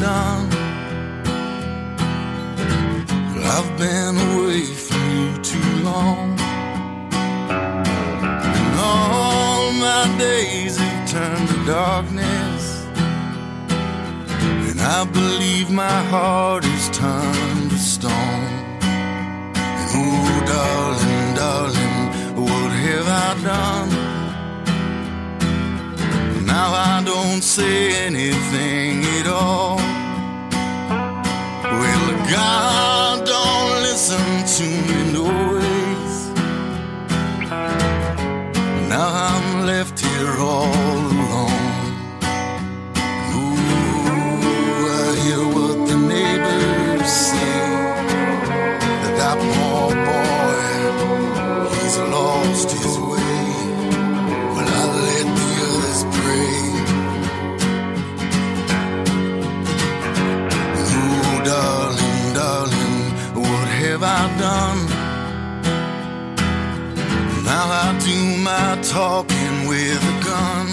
done. I've been away from you too long. And all my days have turned to darkness. And I believe my heart is turned to stone. And oh, darling, darling, what have I done? Now I don't say anything at all. Have done? Now I do my talking with a gun.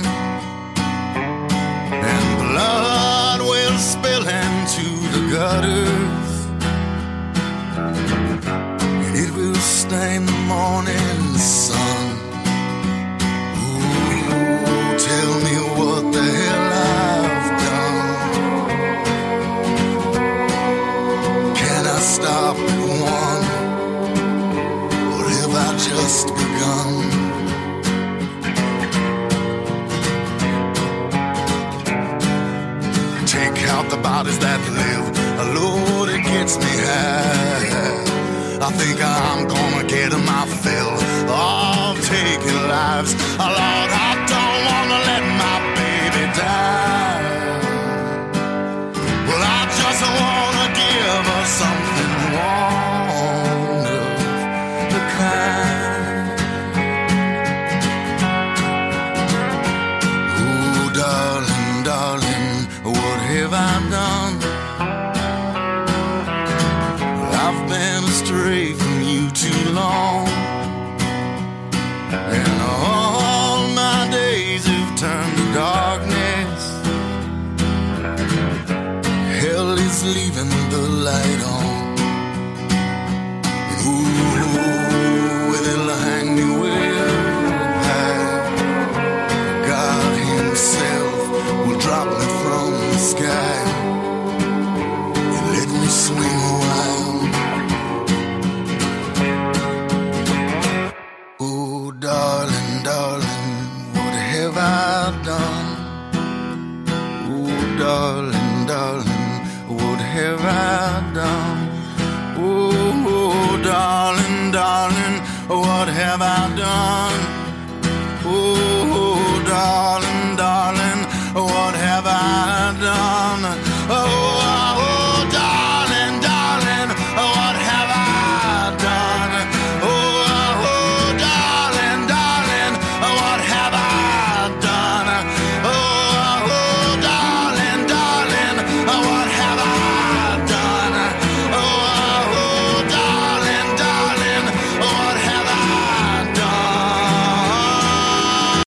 And blood will spill into the gutters. And it will stain the morning bodies that live. Lord, it gets me high. I think I'm gonna get my fill of taking lives. Oh, I done? I've been astray from you too long. And all my days have turned to darkness. Hell is leaving the light on. Sky and let me swing a while. Oh, darling, darling, what have I done? Oh, darling, darling, what have I done? Oh, darling, darling, what have I done?